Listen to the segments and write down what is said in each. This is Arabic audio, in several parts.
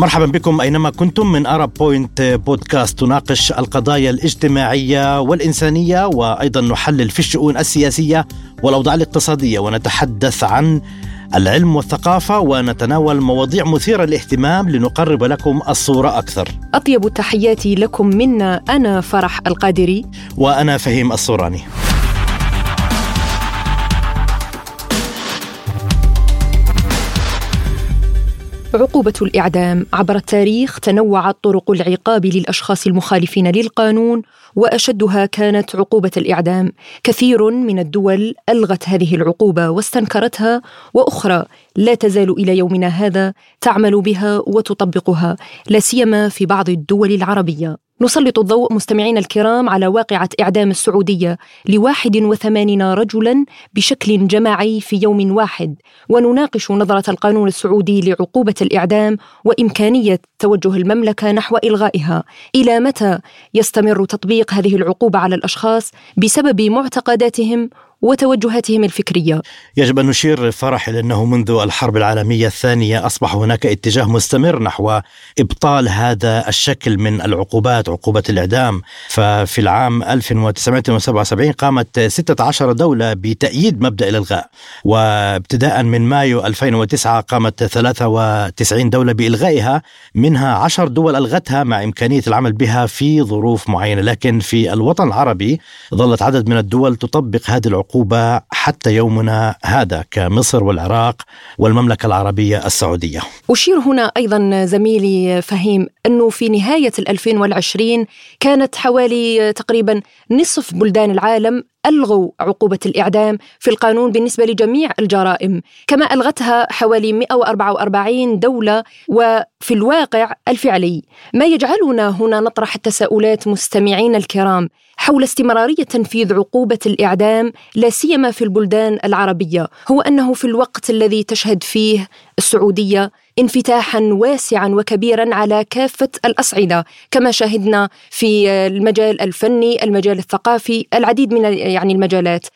مرحبا بكم أينما كنتم من ارب بوينت بودكاست تناقش القضايا الاجتماعية والإنسانية وأيضا نحلل في الشؤون السياسية والأوضاع الاقتصادية ونتحدث عن العلم والثقافة ونتناول مواضيع مثيرة للاهتمام لنقرب لكم الصورة أكثر. أطيب التحيات لكم منا أنا فرح القادري وأنا فهيم الصوراني. عقوبة الإعدام. عبر التاريخ تنوعت طرق العقاب للأشخاص المخالفين للقانون وأشدها كانت عقوبة الإعدام. كثير من الدول ألغت هذه العقوبة واستنكرتها وأخرى لا تزال إلى يومنا هذا تعمل بها وتطبقها لا سيما في بعض الدول العربية. نسلط الضوء مستمعينا الكرام على واقعة إعدام السعودية لواحد وثمانين رجلا بشكل جماعي في يوم واحد ونناقش نظرة القانون السعودي لعقوبة الإعدام وإمكانية توجه المملكة نحو إلغائها. إلى متى يستمر تطبيق هذه العقوبة على الأشخاص بسبب معتقداتهم وتوجهاتهم الفكرية. يجب أن نشير فرح إلى انه منذ الحرب العالمية الثانية أصبح هناك اتجاه مستمر نحو إبطال هذا الشكل من العقوبات عقوبة الإعدام، ففي العام 1977 قامت 16 دولة بتأييد مبدأ الإلغاء، وابتداء من مايو 2009 قامت 93 دولة بإلغائها، منها 10 دول ألغتها مع إمكانية العمل بها في ظروف معينة، لكن في الوطن العربي ظلت عدد من الدول تطبق هذه العقوبات العقوبة حتى يومنا هذا كمصر والعراق والمملكة العربية السعودية. أشير هنا أيضا زميلي فهيم أنه في نهاية 2020 كانت حوالي تقريبا نصف بلدان العالم ألغوا عقوبة الإعدام في القانون بالنسبة لجميع الجرائم كما ألغتها حوالي 144 دولة وفي الواقع الفعلي. ما يجعلنا هنا نطرح التساؤلات مستمعين الكرام حول استمرارية تنفيذ عقوبة الإعدام لا سيما في البلدان العربية هو أنه في الوقت الذي تشهد فيه السعودية انفتاحا واسعا وكبيرا على كافة الأصعدة كما شاهدنا في المجال الفني، المجال الثقافي، العديد من يعني المجالات.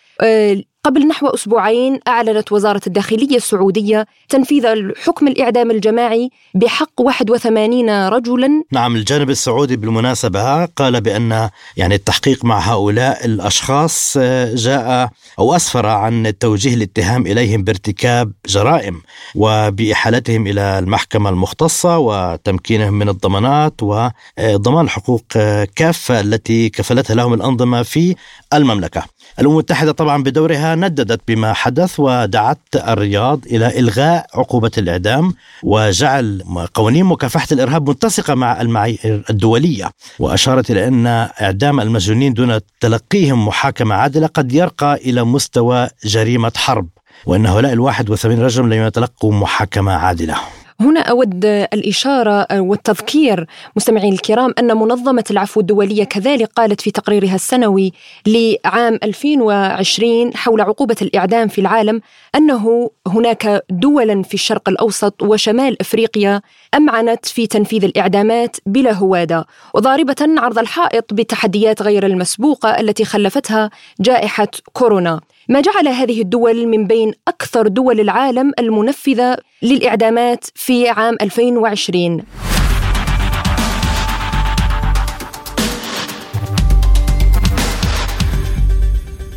قبل نحو أسبوعين أعلنت وزارة الداخلية السعودية تنفيذ الحكم الإعدام الجماعي بحق 81 رجلا. نعم الجانب السعودي بالمناسبة قال بأن يعني التحقيق مع هؤلاء الأشخاص آه، جاء أو أسفر عن توجيه الاتهام إليهم بارتكاب جرائم وبإحالتهم إلى المحكمة المختصة وتمكينهم من الضمانات وضمان الحقوق آه، كافة التي كفلتها لهم الأنظمة في المملكة. الأمم المتحدة طبعا بدورها نددت بما حدث ودعت الرياض إلى إلغاء عقوبة الإعدام وجعل قوانين مكافحة الإرهاب متسقة مع المعايير الدولية. وأشارت إلى أن إعدام المسجونين دون تلقيهم محاكمة عادلة قد يرقى إلى مستوى جريمة حرب وأن هؤلاء الواحد وثمانين رجل لم يتلقوا محاكمة عادلة. هنا أود الإشارة والتذكير مستمعين الكرام أن منظمة العفو الدولية كذلك قالت في تقريرها السنوي لعام 2020 حول عقوبة الإعدام في العالم أنه هناك دولا في الشرق الأوسط وشمال أفريقيا أمعنت في تنفيذ الإعدامات بلا هوادة وضاربة عرض الحائط بالتحديات غير المسبوقة التي خلفتها جائحة كورونا. ما جعل هذه الدول من بين أكثر دول العالم المنفذة للإعدامات في عام 2020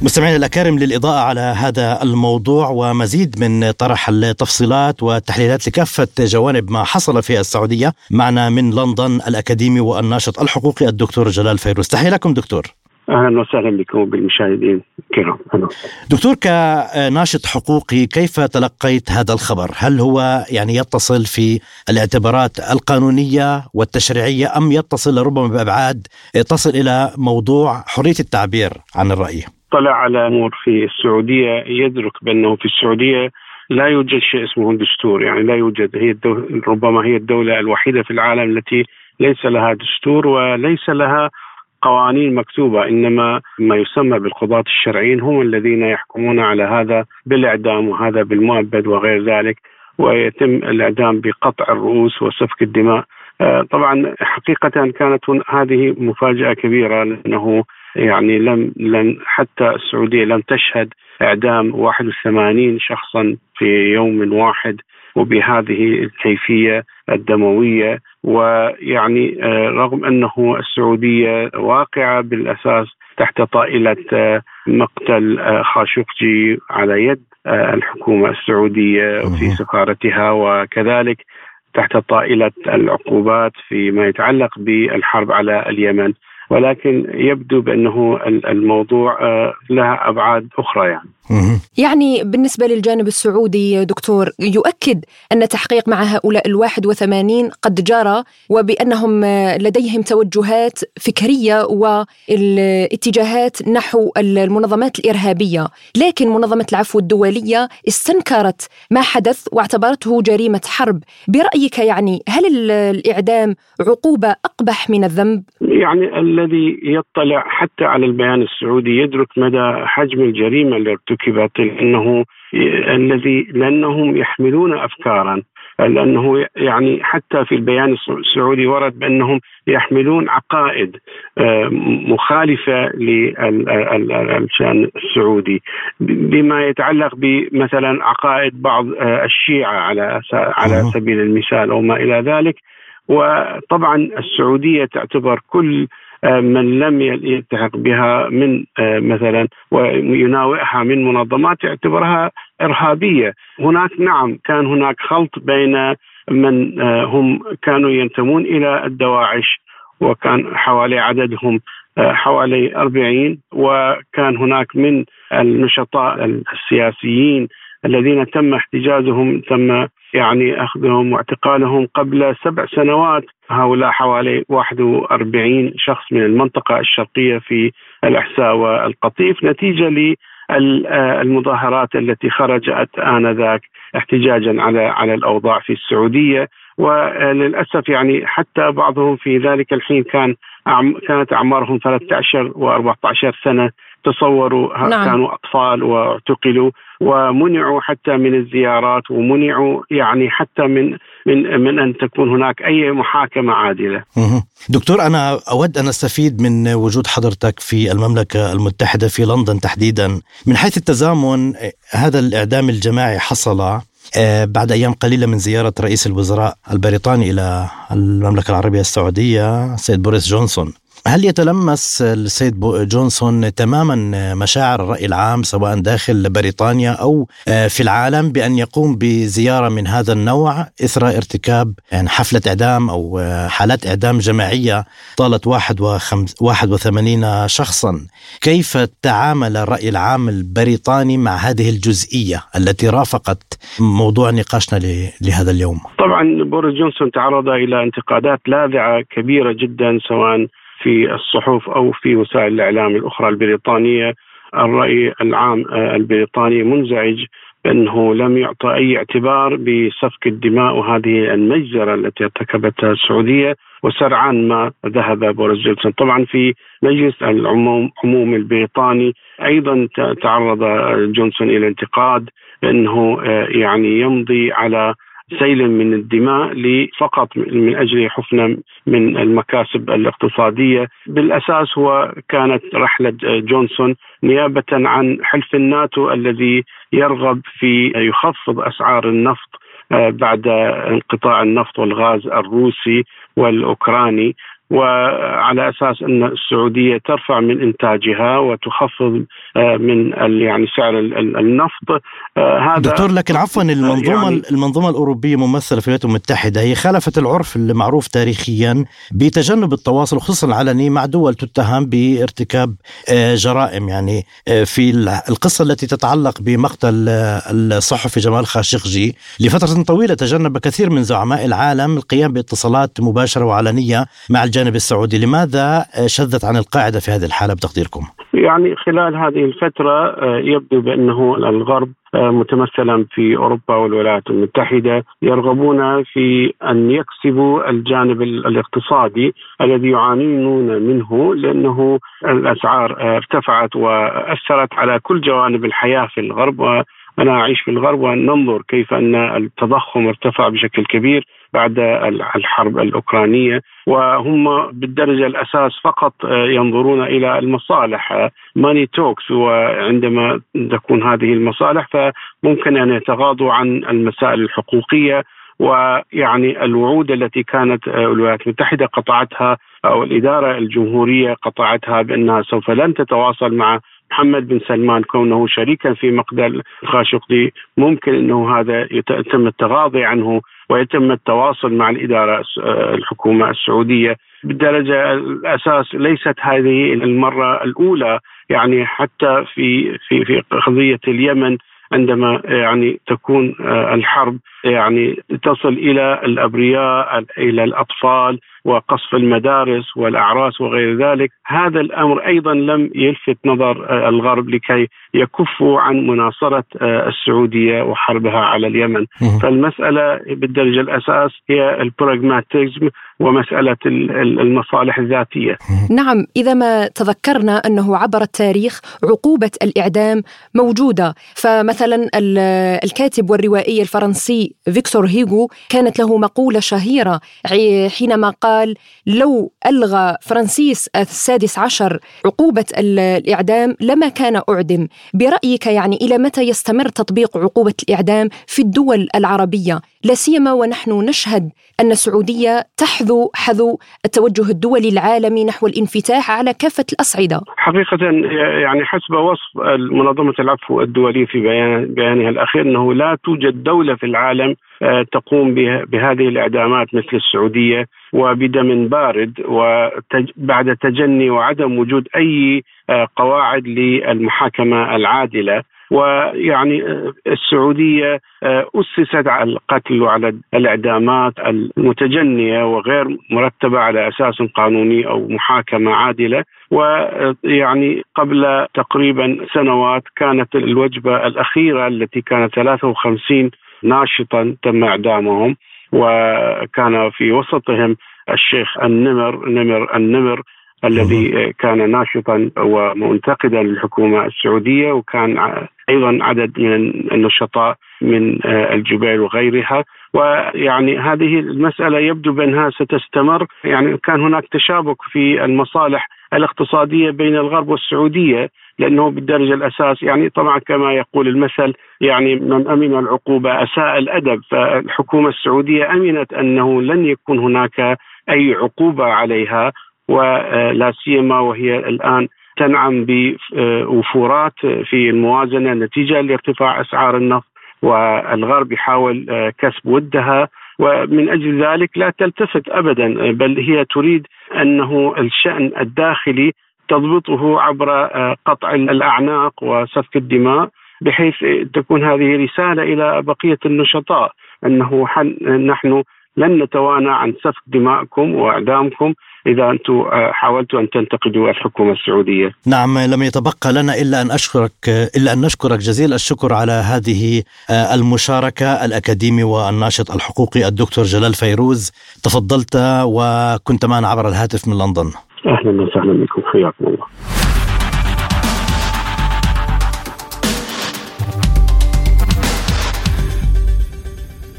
مستمعينا الأكارم للإضاءة على هذا الموضوع ومزيد من طرح التفصيلات والتحليلات لكافة جوانب ما حصل في السعودية. معنا من لندن الأكاديمي والناشط الحقوقي الدكتور جلال فيروز. تحية لكم دكتور. أهلا وسهلا بكم بالمشاهدين الكرام. دكتور كناشط حقوقي كيف تلقيت هذا الخبر؟ هل هو يعني يتصل في الاعتبارات القانونية والتشريعية أم يتصل ربما بأبعاد؟ تصل إلى موضوع حرية التعبير عن الرأي؟ طلع على أمور في السعودية يدرك بأنه في السعودية لا يوجد شيء اسمه دستور. يعني لا يوجد. هي ربما هي الدولة الوحيدة في العالم التي ليس لها دستور وليس لها قوانين مكتوبة إنما ما يسمى بالقضاة الشرعيين هم الذين يحكمون على هذا بالإعدام وهذا بالمؤبد وغير ذلك ويتم الإعدام بقطع الرؤوس وسفك الدماء. آه، طبعا حقيقة كانت هذه مفاجأة كبيرة لأنه يعني لم لم حتى السعودية لم تشهد إعدام 81 شخصا في يوم واحد. وبهذه الكيفية الدموية. ويعني آه، رغم أنه السعودية واقعة بالأساس تحت طائلة آه، مقتل آه، خاشقجي على يد الحكومة السعودية في سفارتها. وكذلك تحت طائلة العقوبات فيما يتعلق بالحرب على اليمن. ولكن يبدو بأنه الموضوع لها أبعاد أخرى يعني. يعني بالنسبة للجانب السعودي دكتور يؤكد أن تحقيق مع هؤلاء الواحد وثمانين قد جرى وبأنهم لديهم توجهات فكرية والاتجاهات نحو المنظمات الإرهابية. لكن منظمة العفو الدولية استنكرت ما حدث واعتبرته جريمة حرب. برأيك يعني هل الإعدام عقوبة أقبح من الذنب؟ يعني الذي يطلع حتى على البيان السعودي يدرك مدى حجم الجريمة اللي ارتكبت لأنه الذي لأنهم يحملون افكارا لأنه يعني حتى في البيان السعودي ورد بأنهم يحملون عقائد آه، مخالفة للشان السعودي. بما يتعلق بمثلا عقائد بعض آه، الشيعة على على سبيل المثال أو ما إلى ذلك وطبعا السعودية تعتبر كل آه، من لم يلتحق بها من آه، مثلا ويناوئها من منظمات يعتبرها إرهابية، هناك نعم كان هناك خلط بين من آه، هم كانوا ينتمون إلى الدواعش وكان حوالي عددهم حوالي 40 وكان هناك من النشطاء السياسيين الذين تم احتجازهم تم يعني أخذهم واعتقالهم قبل سبع سنوات. هؤلاء حوالي 41 شخص من المنطقة الشرقية في الأحساء والقطيف نتيجة للمظاهرات التي خرجت آنذاك احتجاجا على على الأوضاع في السعودية. وللأسف يعني حتى بعضهم في ذلك الحين كان كانت أعمارهم 13 و14 سنة تصوروا نعم. كانوا أطفال واعتقلوا ومنعوا حتى من الزيارات ومنعوا يعني حتى من من من أن تكون هناك أي محاكمة عادلة. دكتور أنا أود أن أستفيد من وجود حضرتك في المملكة المتحدة في لندن تحديدا من حيث التزامن هذا الإعدام الجماعي حصل آه، بعد أيام قليلة من زيارة رئيس الوزراء البريطاني إلى المملكة العربية السعودية سيد بوريس جونسون هل يتلمس السيد جونسون تماما مشاعر الرأي العام سواء داخل بريطانيا أو آه، في العالم بأن يقوم بزيارة من هذا النوع إثر ارتكاب يعني حفلة إعدام أو آه، حالات إعدام جماعية طالت 81 شخصا؟ كيف تعامل الرأي العام البريطاني مع هذه الجزئية التي رافقت موضوع نقاشنا لهذا اليوم؟ طبعا بوريس جونسون تعرض إلى انتقادات لاذعة كبيرة جدا سواء في الصحف أو في وسائل الإعلام الأخرى البريطانية. الرأي العام آه، البريطاني منزعج بأنه لم يعطى أي اعتبار بسفك الدماء وهذه المجزرة التي ارتكبتها السعودية. وسرعان ما ذهب بوريس جونسون طبعا في مجلس العموم عموم البريطاني أيضا تعرض جونسون إلى انتقاد بأنه آه، يعني يمضي على سيل من الدماء فقط من أجل حفنه من المكاسب الاقتصادية. بالأساس هو كانت رحلة جونسون نيابة عن حلف الناتو الذي يرغب في يخفض أسعار النفط آه، بعد انقطاع النفط والغاز الروسي والأوكراني. وعلى أساس أن السعودية ترفع من إنتاجها وتخفض آه، من يعني سعر النفط آه، هذا دكتور لكن عفوا المنظومة يعني المنظومة الأوروبية ممثلة في الولايات المتحدة هي خالفت العرف المعروف تاريخيا بتجنب التواصل خصوصا العلني مع دول تتهم بارتكاب آه، جرائم. يعني في القصة التي تتعلق بمقتل الصحفي جمال خاشقجي لفترة طويلة تجنب كثير من زعماء العالم القيام باتصالات مباشرة وعلنية مع الجانب السعودي لماذا شذت عن القاعدة في هذه الحالة بتقديركم؟ يعني خلال هذه الفترة آه، يبدو بأنه الغرب آه، متمثلا في أوروبا والولايات المتحدة يرغبون في أن يكسبوا الجانب الاقتصادي الذي يعانون منه لأنه الأسعار آه، ارتفعت وأثرت على كل جوانب الحياة في الغرب وأنا أعيش في الغرب وننظر كيف أن التضخم ارتفع بشكل كبير بعد الحرب الأوكرانية وهم بالدرجة الأساس فقط ينظرون إلى المصالح. ماني توكس وعندما تكون هذه المصالح فممكن أن يتغاضوا عن المسائل الحقوقية ويعني الوعود التي كانت الولايات المتحدة قطعتها أو الإدارة الجمهورية قطعتها بأنها سوف لن تتواصل مع محمد بن سلمان كونه شريكا في مقتل الخاشقجي ممكن إنه هذا يتم التغاضي عنه ويتم التواصل مع الإدارة الحكومة السعودية بالدرجة الأساس ليست هذه المرة الأولى يعني حتى في في في قضية اليمن عندما يعني تكون الحرب. يعني تصل إلى الأبرياء إلى الأطفال وقصف المدارس والأعراس وغير ذلك، هذا الأمر أيضا لم يلفت نظر الغرب لكي يكفوا عن مناصرة السعودية وحربها على اليمن، فالمسألة بالدرجه الأساس هي البراغماتيزم ومسألة المصالح الذاتية. نعم، إذا ما تذكرنا أنه عبر التاريخ عقوبة الإعدام موجودة، فمثلا الكاتب والروائي الفرنسي فيكتور هيغو كانت له مقولة شهيرة حينما قال لو ألغى فرانسيس السادس عشر عقوبة الإعدام لما كان أعدم. برأيك يعني إلى متى يستمر تطبيق عقوبة الإعدام في الدول العربية؟ لا سيما ونحن نشهد أن السعودية تحذو حذو التوجه الدولي العالمي نحو الانفتاح على كافة الأصعدة. حقيقة يعني حسب وصف منظمة العفو الدولي في بيان بيانها الأخير أنه لا توجد دولة في العالم تقوم بهذه الإعدامات مثل السعودية وبدم بارد وبعد تجني وعدم وجود أي قواعد للمحاكمة العادلة. ويعني السعودية أسست على القتل وعلى الإعدامات المتجنية وغير مرتبة على أساس قانوني أو محاكمة عادلة. ويعني قبل تقريبا سنوات كانت الوجبة الأخيرة التي كانت 53 ناشطا تم إعدامهم. وكان في وسطهم الشيخ النمر نمر النمر الذي كان ناشطا ومنتقدا للحكومة السعودية وكان أيضا عدد من النشطاء من الجبال وغيرها. ويعني هذه المسألة يبدو بأنها ستستمر. يعني كان هناك تشابك في المصالح الاقتصادية بين الغرب والسعودية لأنه بالدرجة الأساس يعني طبعا كما يقول المثل يعني من أمن العقوبة أساء الأدب. فالحكومة السعودية أمنت أنه لن يكون هناك أي عقوبة عليها. ولا سيما وهي الآن تنعم بوفورات في الموازنة نتيجة لارتفاع أسعار النفط والغرب يحاول كسب ودها ومن أجل ذلك لا تلتفت ابدا بل هي تريد أنه الشأن الداخلي تضبطه عبر قطع الأعناق وسفك الدماء بحيث تكون هذه رسالة إلى بقية النشطاء أنه نحن لن نتوانى عن سفك دمائكم وإعدامكم إذا أنتم حاولتوا أن تنتقدوا الحكومة السعودية. نعم لم يتبقى لنا إلا أن أشكرك إلا أن نشكرك جزيل الشكر على هذه المشاركة الأكاديمي والناشط الحقوقي الدكتور جلال فيروز تفضلت وكنت معنا عبر الهاتف من لندن. أهلا وسهلا بكم حياكم الله.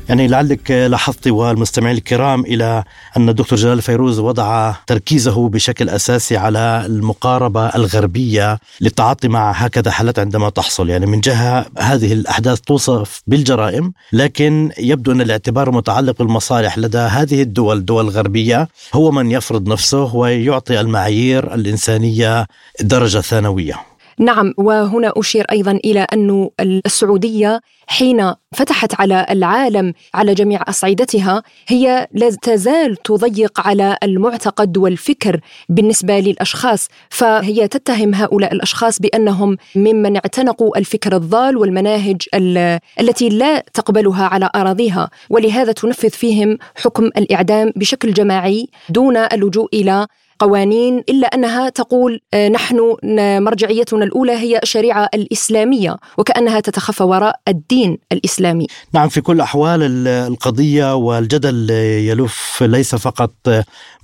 يعني لعلك لاحظت والمستمعين الكرام إلى أن الدكتور جلال فيروز وضع تركيزه بشكل أساسي على المقاربة الغربية للتعاطي مع هكذا حالات عندما تحصل، يعني من جهة هذه الأحداث توصف بالجرائم، لكن يبدو أن الاعتبار المتعلق بالمصالح لدى هذه الدول الدول الغربيه هو من يفرض نفسه ويعطي المعايير الإنسانية درجة ثانوية. نعم وهنا أشير أيضا إلى أن السعودية حين فتحت على العالم على جميع أصعدتها هي لا تزال تضيق على المعتقد والفكر بالنسبة للأشخاص. فهي تتهم هؤلاء الأشخاص بأنهم ممن اعتنقوا الفكر الضال والمناهج التي لا تقبلها على أراضيها. ولهذا تنفذ فيهم حكم الإعدام بشكل جماعي دون اللجوء إلى قوانين إلا أنها تقول نحن مرجعيتنا الأولى هي الشريعة الإسلامية وكأنها تتخفى وراء الدين الإسلامي. نعم في كل الأحوال القضية والجدل يلف ليس فقط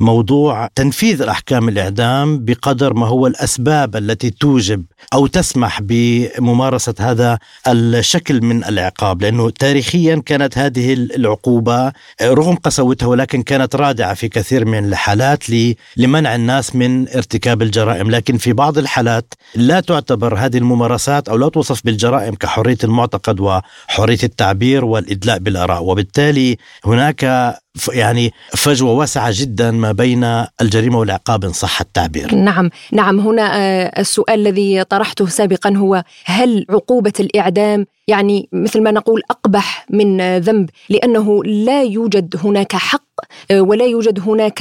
موضوع تنفيذ الأحكام الإعدام بقدر ما هو الأسباب التي توجب أو تسمح بممارسة هذا الشكل من العقاب لأنه تاريخيا كانت هذه العقوبة رغم قسوتها ولكن كانت رادعة في كثير من الحالات لمنع الناس من ارتكاب الجرائم لكن في بعض الحالات لا تعتبر هذه الممارسات أو لا توصف بالجرائم كحرية المعتقد وحرية التعبير والإدلاء بالآراء وبالتالي هناك يعني فجوة واسعة جدا ما بين الجريمة والعقاب إن صح التعبير. نعم، نعم هنا آه، السؤال الذي طرحته سابقا هو هل عقوبة الإعدام يعني مثل ما نقول أقبح من ذنب لأنه لا يوجد هناك حق ولا يوجد هناك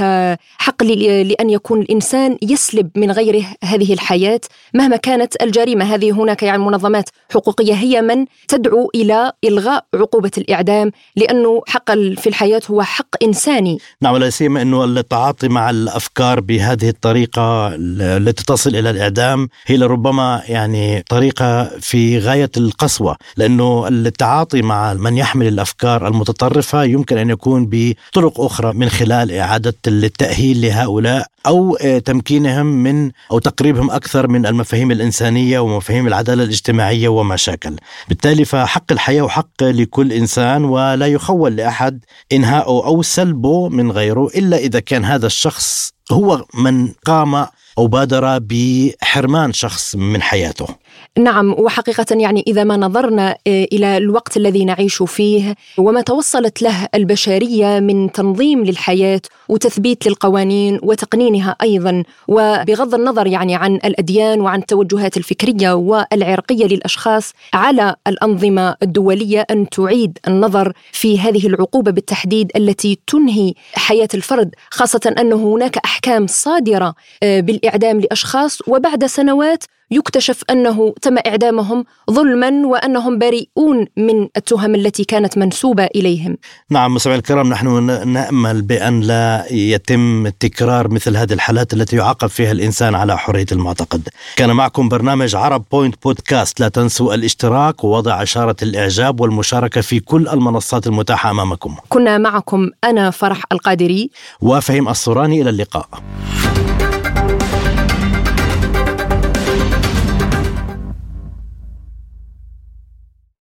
حق لأن يكون الإنسان يسلب من غيره هذه الحياة. مهما كانت الجريمة هذه هناك يعني منظمات حقوقية هي من تدعو إلى إلغاء عقوبة الإعدام لأنه حق في الحياة هو حق إنساني. نعم ولا سيما أنه التعاطي مع الأفكار بهذه الطريقة التي تصل إلى الإعدام هي لربما يعني طريقة في غاية القسوة لأنه التعاطي مع من يحمل الأفكار المتطرفة يمكن أن يكون بطرق أخرى من خلال إعادة التأهيل لهؤلاء أو تمكينهم من أو تقريبهم أكثر من المفاهيم الإنسانية ومفاهيم العدالة الاجتماعية وما شاكل. بالتالي فحق الحياة وحق لكل إنسان ولا يخول لأحد إنهاؤه أو سلبه من غيره إلا إذا كان هذا الشخص هو من قام أو بادر بحرمان شخص من حياته. نعم وحقيقة يعني إذا ما نظرنا آه، إلى الوقت الذي نعيش فيه وما توصلت له البشرية من تنظيم للحياة وتثبيت للقوانين وتقنينها أيضا وبغض النظر يعني عن الأديان وعن التوجهات الفكرية والعرقية للأشخاص على الأنظمة الدولية أن تعيد النظر في هذه العقوبة بالتحديد التي تنهي حياة الفرد خاصة أن هناك أحكام صادرة آه، بالإعدام لأشخاص وبعد سنوات يكتشف أنه تم إعدامهم ظلما وأنهم بريئون من التهم التي كانت منسوبة إليهم. نعم مستمعي الكرام نحن نأمل بأن لا يتم تكرار مثل هذه الحالات التي يعاقب فيها الإنسان على حرية المعتقد. كان معكم برنامج عرب بوينت بودكاست لا تنسوا الاشتراك ووضع إشارة الإعجاب والمشاركة في كل المنصات المتاحة أمامكم. كنا معكم أنا فرح القادري وفهيم الصوراني إلى اللقاء.